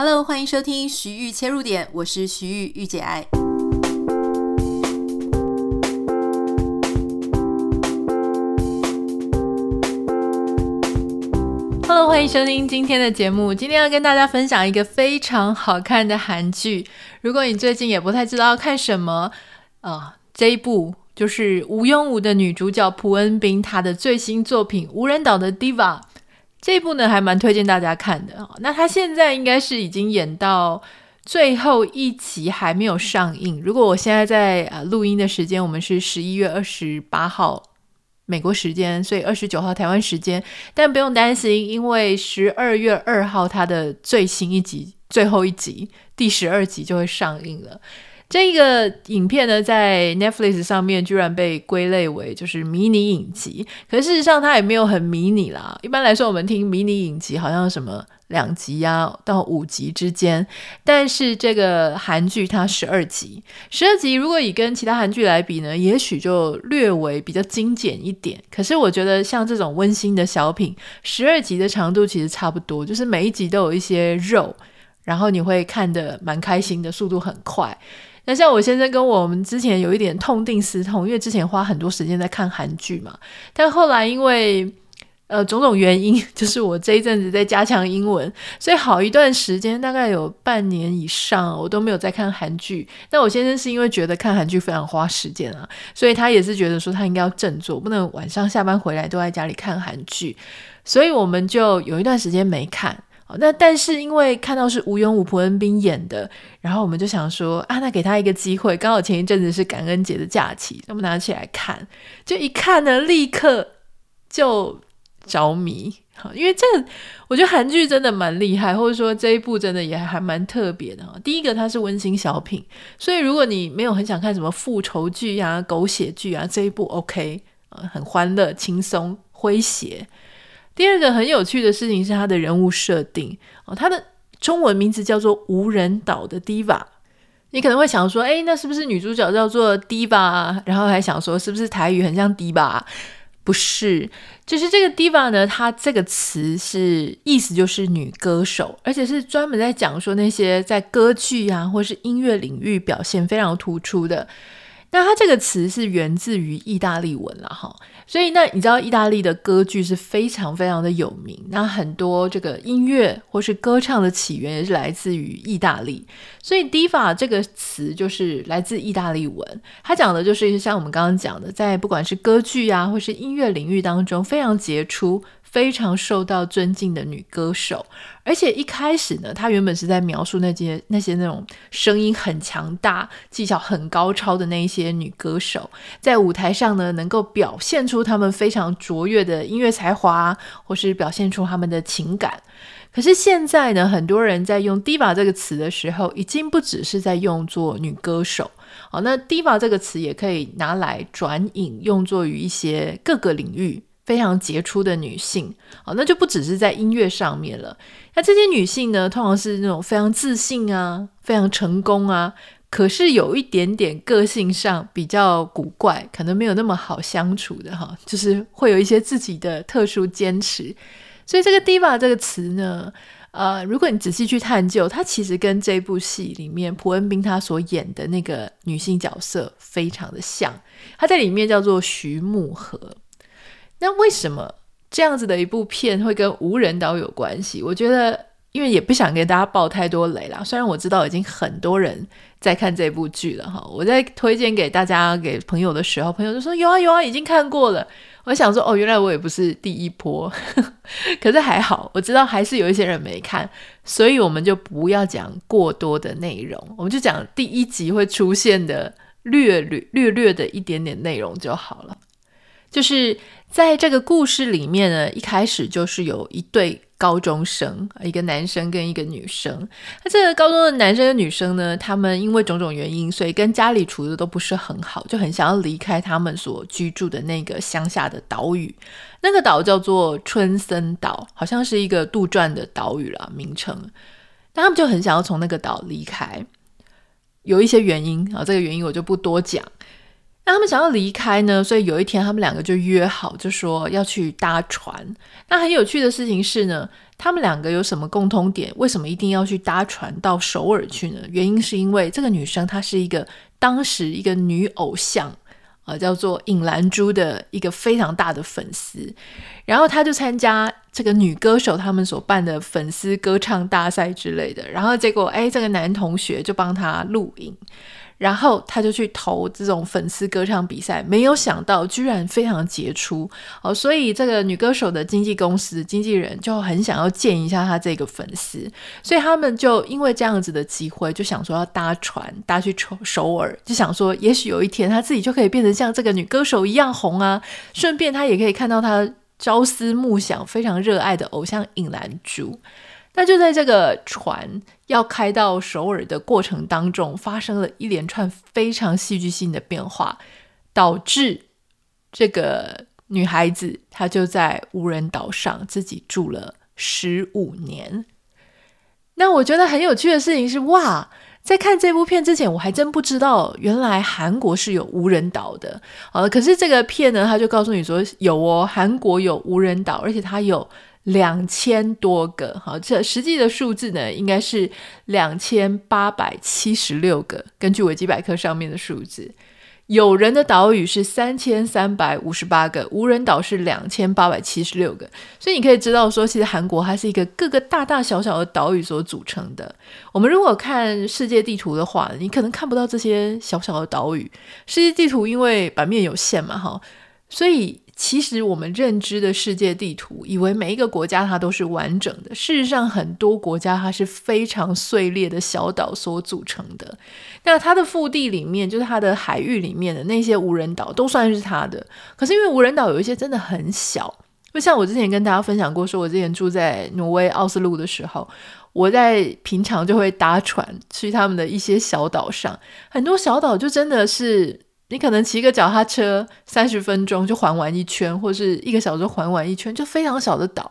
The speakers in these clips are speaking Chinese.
Hello，欢迎收听徐玉切入点，我是徐玉玉姐爱。Hello，欢迎收听今天的节目。今天要跟大家分享一个非常好看的韩剧。如果你最近也不太知道看什么啊、这一部就是吴庸武的女主角朴恩斌她的最新作品《无人岛的 Diva》。这一部呢，还蛮推荐大家看的。那他现在应该是已经演到最后一集，还没有上映。如果我现在在呃录音的时间，我们是十一月二十八号美国时间，所以二十九号台湾时间。但不用担心，因为十二月二号它的最新一集、最后一集第十二集就会上映了。这个影片呢，在 Netflix 上面居然被归类为就是迷你影集，可事实上它也没有很迷你啦。一般来说，我们听迷你影集好像什么两集啊到五集之间，但是这个韩剧它十二集，十二集如果以跟其他韩剧来比呢，也许就略微比较精简一点。可是我觉得像这种温馨的小品，十二集的长度其实差不多，就是每一集都有一些肉，然后你会看得蛮开心的，速度很快。那像我先生跟我们之前有一点痛定思痛，因为之前花很多时间在看韩剧嘛，但后来因为呃种种原因，就是我这一阵子在加强英文，所以好一段时间，大概有半年以上，我都没有在看韩剧。那我先生是因为觉得看韩剧非常花时间啊，所以他也是觉得说他应该要振作，不能晚上下班回来都在家里看韩剧，所以我们就有一段时间没看。那但是因为看到是禹英禑朴恩斌演的，然后我们就想说啊，那给他一个机会。刚好前一阵子是感恩节的假期，我们拿起来看，就一看呢，立刻就着迷。好，因为这我觉得韩剧真的蛮厉害，或者说这一部真的也还蛮特别的。第一个它是温馨小品，所以如果你没有很想看什么复仇剧啊、狗血剧啊，这一部 OK 啊，很欢乐、轻松、诙谐。第二个很有趣的事情是他的人物设定哦，他的中文名字叫做无人岛的 Diva。你可能会想说，诶，那是不是女主角叫做 Diva？然后还想说，是不是台语很像 Diva？不是，就是这个 Diva 呢，它这个词是意思就是女歌手，而且是专门在讲说那些在歌剧啊或是音乐领域表现非常突出的。那它这个词是源自于意大利文了哈，所以那你知道意大利的歌剧是非常非常的有名，那很多这个音乐或是歌唱的起源也是来自于意大利，所以 diva 这个词就是来自意大利文，它讲的就是像我们刚刚讲的，在不管是歌剧啊或是音乐领域当中非常杰出。非常受到尊敬的女歌手，而且一开始呢，她原本是在描述那些那些那种声音很强大、技巧很高超的那一些女歌手，在舞台上呢，能够表现出她们非常卓越的音乐才华，或是表现出她们的情感。可是现在呢，很多人在用 “diva” 这个词的时候，已经不只是在用作女歌手。好，那 “diva” 这个词也可以拿来转引，用作于一些各个领域。非常杰出的女性，哦，那就不只是在音乐上面了。那这些女性呢，通常是那种非常自信啊，非常成功啊，可是有一点点个性上比较古怪，可能没有那么好相处的哈，就是会有一些自己的特殊坚持。所以这个 diva 这个词呢，呃，如果你仔细去探究，它其实跟这部戏里面朴恩斌他所演的那个女性角色非常的像。她在里面叫做徐慕荷。那为什么这样子的一部片会跟无人岛有关系？我觉得，因为也不想给大家爆太多雷啦。虽然我知道已经很多人在看这部剧了哈，我在推荐给大家给朋友的时候，朋友就说有啊有啊，已经看过了。我想说哦，原来我也不是第一波，可是还好，我知道还是有一些人没看，所以我们就不要讲过多的内容，我们就讲第一集会出现的略略略略的一点点内容就好了，就是。在这个故事里面呢，一开始就是有一对高中生，一个男生跟一个女生。那这个高中的男生跟女生呢，他们因为种种原因，所以跟家里处的都不是很好，就很想要离开他们所居住的那个乡下的岛屿。那个岛叫做春森岛，好像是一个杜撰的岛屿啦，名称。那他们就很想要从那个岛离开，有一些原因啊，这个原因我就不多讲。那他们想要离开呢，所以有一天他们两个就约好，就说要去搭船。那很有趣的事情是呢，他们两个有什么共通点？为什么一定要去搭船到首尔去呢？原因是因为这个女生她是一个当时一个女偶像。呃，叫做尹兰珠的一个非常大的粉丝，然后他就参加这个女歌手他们所办的粉丝歌唱大赛之类的，然后结果哎，这个男同学就帮他录影。然后他就去投这种粉丝歌唱比赛，没有想到居然非常杰出。哦，所以这个女歌手的经纪公司经纪人就很想要见一下她这个粉丝，所以他们就因为这样子的机会，就想说要搭船搭去首首尔，就想说也许有一天她自己就可以变成像这个女歌手一样红啊，顺便她也可以看到她朝思暮想、非常热爱的偶像尹兰珠。那就在这个船要开到首尔的过程当中，发生了一连串非常戏剧性的变化，导致这个女孩子她就在无人岛上自己住了十五年。那我觉得很有趣的事情是，哇，在看这部片之前，我还真不知道原来韩国是有无人岛的。呃，可是这个片呢，他就告诉你说有哦，韩国有无人岛，而且它有。两千多个，好，这实际的数字呢，应该是两千八百七十六个。根据维基百科上面的数字，有人的岛屿是三千三百五十八个，无人岛是两千八百七十六个。所以你可以知道说，其实韩国它是一个各个大大小小的岛屿所组成的。我们如果看世界地图的话，你可能看不到这些小小的岛屿。世界地图因为版面有限嘛，哈，所以。其实我们认知的世界地图，以为每一个国家它都是完整的。事实上，很多国家它是非常碎裂的小岛所组成的。那它的腹地里面，就是它的海域里面的那些无人岛，都算是它的。可是因为无人岛有一些真的很小，就像我之前跟大家分享过，说我之前住在挪威奥斯陆的时候，我在平常就会搭船去他们的一些小岛上，很多小岛就真的是。你可能骑个脚踏车三十分钟就环完一圈，或是一个小时环完一圈，就非常小的岛。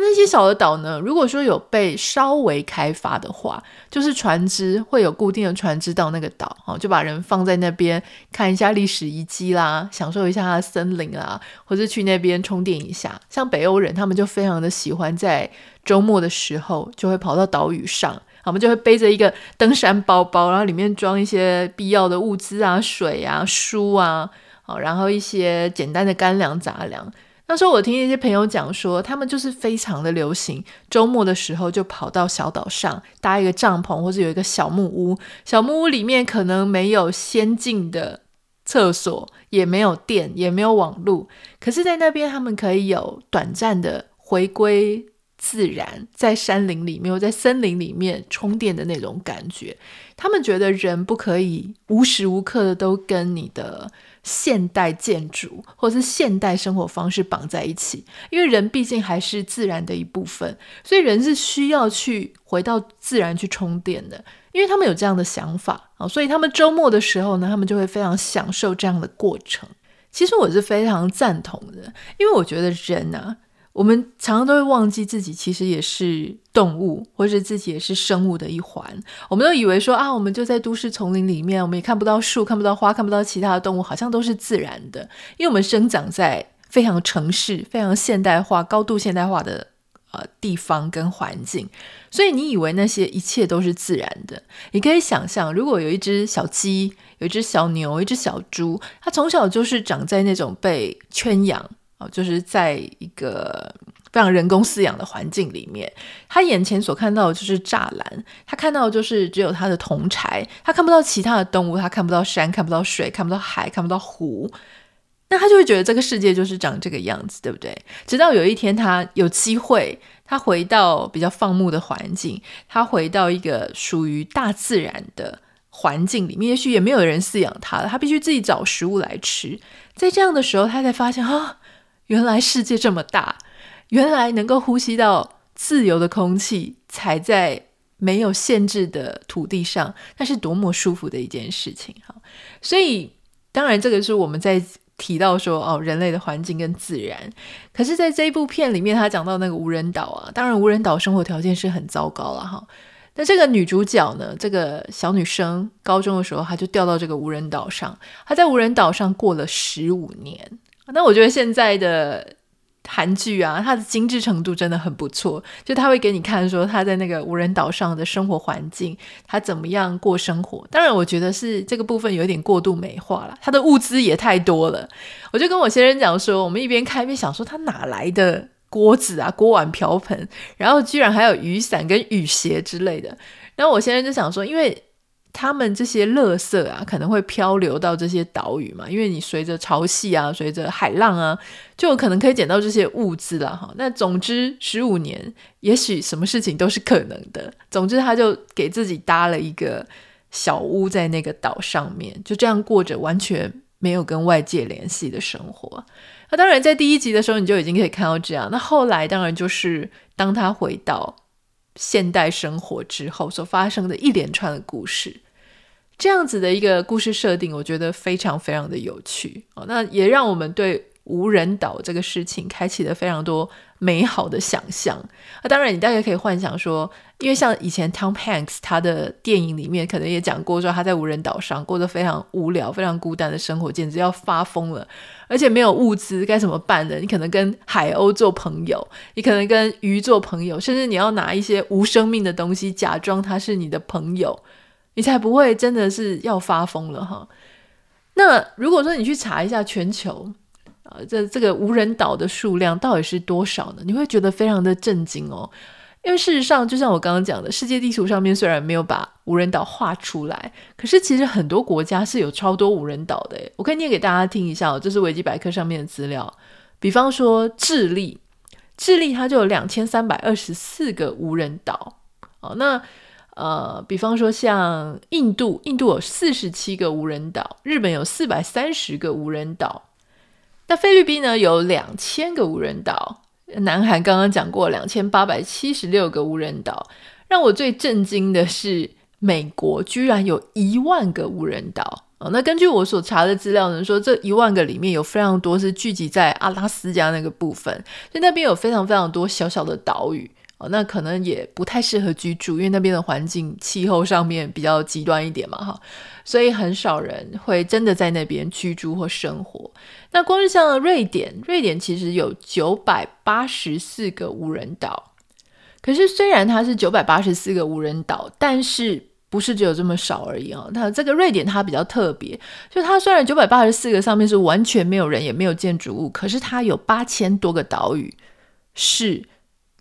那些小的岛呢？如果说有被稍微开发的话，就是船只会有固定的船只到那个岛，哦就把人放在那边看一下历史遗迹啦，享受一下它的森林啦，或者去那边充电一下。像北欧人，他们就非常的喜欢在周末的时候就会跑到岛屿上。我们就会背着一个登山包包，然后里面装一些必要的物资啊、水啊、书啊，好，然后一些简单的干粮杂粮。那时候我听一些朋友讲说，他们就是非常的流行，周末的时候就跑到小岛上搭一个帐篷，或者有一个小木屋。小木屋里面可能没有先进的厕所，也没有电，也没有网路，可是，在那边他们可以有短暂的回归。自然在山林里面，在森林里面充电的那种感觉，他们觉得人不可以无时无刻的都跟你的现代建筑或是现代生活方式绑在一起，因为人毕竟还是自然的一部分，所以人是需要去回到自然去充电的。因为他们有这样的想法啊，所以他们周末的时候呢，他们就会非常享受这样的过程。其实我是非常赞同的，因为我觉得人啊。我们常常都会忘记自己其实也是动物，或者自己也是生物的一环。我们都以为说啊，我们就在都市丛林里面，我们也看不到树，看不到花，看不到其他的动物，好像都是自然的。因为我们生长在非常城市、非常现代化、高度现代化的呃地方跟环境，所以你以为那些一切都是自然的。你可以想象，如果有一只小鸡、有一只小牛、一只小猪，它从小就是长在那种被圈养。哦，就是在一个非常人工饲养的环境里面，他眼前所看到的就是栅栏，他看到的就是只有他的铜柴，他看不到其他的动物，他看不到山，看不到水，看不到海，看不到湖，那他就会觉得这个世界就是长这个样子，对不对？直到有一天他有机会，他回到比较放牧的环境，他回到一个属于大自然的环境里面，也许也没有人饲养他了，他必须自己找食物来吃，在这样的时候，他才发现啊。原来世界这么大，原来能够呼吸到自由的空气，踩在没有限制的土地上，那是多么舒服的一件事情哈！所以，当然这个是我们在提到说哦，人类的环境跟自然。可是，在这一部片里面，他讲到那个无人岛啊，当然无人岛生活条件是很糟糕了哈。那这个女主角呢，这个小女生高中的时候，她就掉到这个无人岛上，她在无人岛上过了十五年。那我觉得现在的。韩剧啊，它的精致程度真的很不错。就他会给你看说他在那个无人岛上的生活环境，他怎么样过生活。当然，我觉得是这个部分有点过度美化了。他的物资也太多了，我就跟我先生讲说，我们一边看一边想说，他哪来的锅子啊、锅碗瓢盆，然后居然还有雨伞跟雨鞋之类的。然后我先生就想说，因为。他们这些垃圾啊，可能会漂流到这些岛屿嘛，因为你随着潮汐啊，随着海浪啊，就有可能可以捡到这些物资了哈。那总之，十五年，也许什么事情都是可能的。总之，他就给自己搭了一个小屋在那个岛上面，就这样过着完全没有跟外界联系的生活。那当然，在第一集的时候，你就已经可以看到这样。那后来，当然就是当他回到现代生活之后所发生的一连串的故事。这样子的一个故事设定，我觉得非常非常的有趣哦。那也让我们对无人岛这个事情开启了非常多美好的想象。那当然，你大概可以幻想说，因为像以前 Tom Hanks 他的电影里面可能也讲过，说他在无人岛上过得非常无聊、非常孤单的生活，简直要发疯了。而且没有物资，该怎么办呢？你可能跟海鸥做朋友，你可能跟鱼做朋友，甚至你要拿一些无生命的东西假装它是你的朋友。你才不会真的是要发疯了哈。那如果说你去查一下全球啊，这这个无人岛的数量到底是多少呢？你会觉得非常的震惊哦。因为事实上，就像我刚刚讲的，世界地图上面虽然没有把无人岛画出来，可是其实很多国家是有超多无人岛的。我可以念给大家听一下哦，这是维基百科上面的资料。比方说智利，智利它就有两千三百二十四个无人岛哦。那呃，比方说像印度，印度有四十七个无人岛，日本有四百三十个无人岛，那菲律宾呢有两千个无人岛，南韩刚刚讲过两千八百七十六个无人岛，让我最震惊的是美国居然有一万个无人岛哦，那根据我所查的资料呢，说这一万个里面有非常多是聚集在阿拉斯加那个部分，所以那边有非常非常多小小的岛屿。哦，那可能也不太适合居住，因为那边的环境气候上面比较极端一点嘛，哈，所以很少人会真的在那边居住或生活。那光是像瑞典，瑞典其实有九百八十四个无人岛，可是虽然它是九百八十四个无人岛，但是不是只有这么少而已啊。那这个瑞典它比较特别，就它虽然九百八十四个上面是完全没有人也没有建筑物，可是它有八千多个岛屿是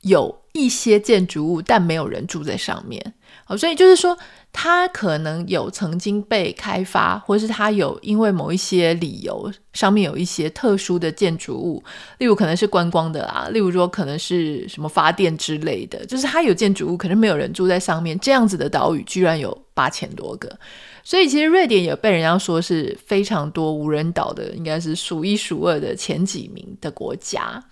有。一些建筑物，但没有人住在上面。好，所以就是说，它可能有曾经被开发，或是它有因为某一些理由，上面有一些特殊的建筑物，例如可能是观光的啊，例如说可能是什么发电之类的，就是它有建筑物，可是没有人住在上面。这样子的岛屿居然有八千多个，所以其实瑞典也被人家说是非常多无人岛的，应该是数一数二的前几名的国家。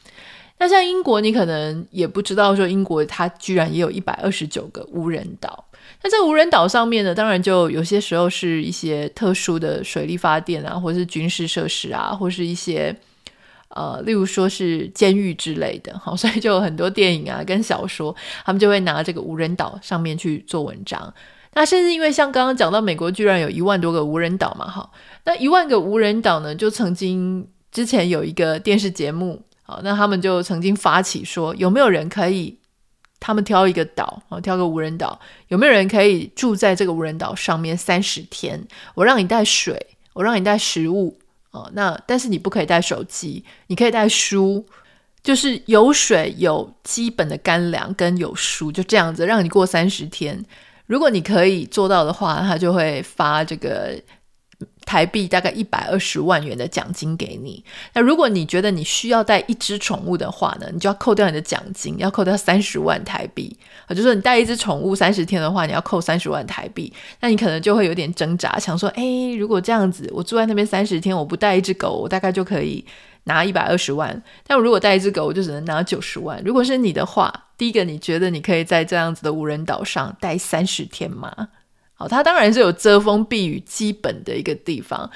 那像英国，你可能也不知道，说英国它居然也有一百二十九个无人岛。那这个无人岛上面呢，当然就有些时候是一些特殊的水力发电啊，或是军事设施啊，或是一些呃，例如说是监狱之类的。好，所以就有很多电影啊跟小说，他们就会拿这个无人岛上面去做文章。那甚至因为像刚刚讲到美国居然有一万多个无人岛嘛，哈，那一万个无人岛呢，就曾经之前有一个电视节目。好，那他们就曾经发起说，有没有人可以，他们挑一个岛，哦，挑个无人岛，有没有人可以住在这个无人岛上面三十天？我让你带水，我让你带食物，哦，那但是你不可以带手机，你可以带书，就是有水、有基本的干粮跟有书，就这样子让你过三十天。如果你可以做到的话，他就会发这个。台币大概一百二十万元的奖金给你。那如果你觉得你需要带一只宠物的话呢，你就要扣掉你的奖金，要扣掉三十万台币啊。就是说你带一只宠物三十天的话，你要扣三十万台币。那你可能就会有点挣扎，想说：哎，如果这样子，我住在那边三十天，我不带一只狗，我大概就可以拿一百二十万。但我如果带一只狗，我就只能拿九十万。如果是你的话，第一个，你觉得你可以在这样子的无人岛上待三十天吗？好，它当然是有遮风避雨基本的一个地方，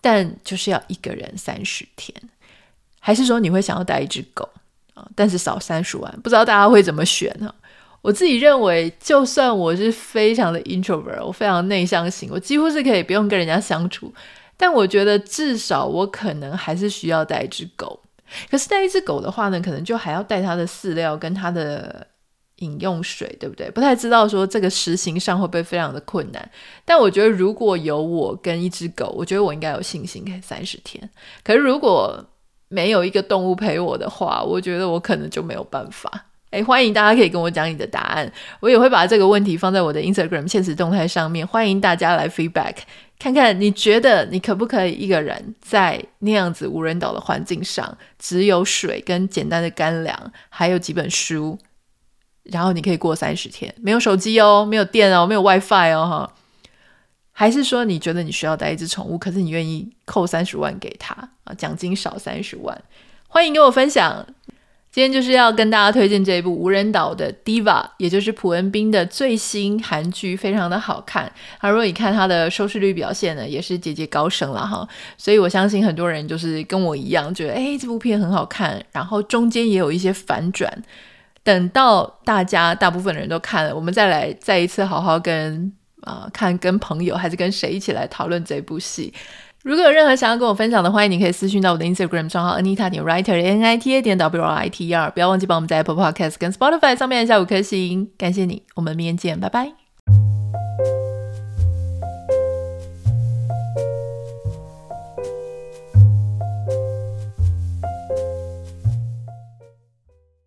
但就是要一个人三十天，还是说你会想要带一只狗啊？但是少三十万，不知道大家会怎么选呢？我自己认为，就算我是非常的 introvert，我非常内向型，我几乎是可以不用跟人家相处，但我觉得至少我可能还是需要带一只狗。可是带一只狗的话呢，可能就还要带它的饲料跟它的饮用水，对不对？不太知道说这个实行上会不会非常的困难。但我觉得如果有我跟一只狗，我觉得我应该有信心可以三十天。可是如果没有一个动物陪我的话，我觉得我可能就没有办法。诶，欢迎大家可以跟我讲你的答案，我也会把这个问题放在我的 Instagram 限时动态上面，欢迎大家来 feedback，看看你觉得你可不可以一个人在那样子无人岛的环境上，只有水跟简单的干粮，还有几本书，然后你可以过三十天，没有手机哦，没有电哦，没有 WiFi 哦，哈，还是说你觉得你需要带一只宠物，可是你愿意扣三十万给他啊，奖金少三十万，欢迎跟我分享。今天就是要跟大家推荐这一部无人岛的 Diva，也就是朴恩斌的最新韩剧，非常的好看。而如果你看它的收视率表现呢，也是节节高升了哈。所以我相信很多人就是跟我一样，觉得诶，这部片很好看，然后中间也有一些反转。等到大家大部分的人都看了，我们再来再一次好好跟啊、看跟朋友还是跟谁一起来讨论这部戏。如果有任何想要跟我分享的，欢迎你可以私讯到我的 Instagram 账号 Anita 点 Writer N I T A 点 W R I T E R，不要忘记帮我们在 Apple Podcast 跟 Spotify 上面按下五颗星，感谢你，我们明天见，拜拜。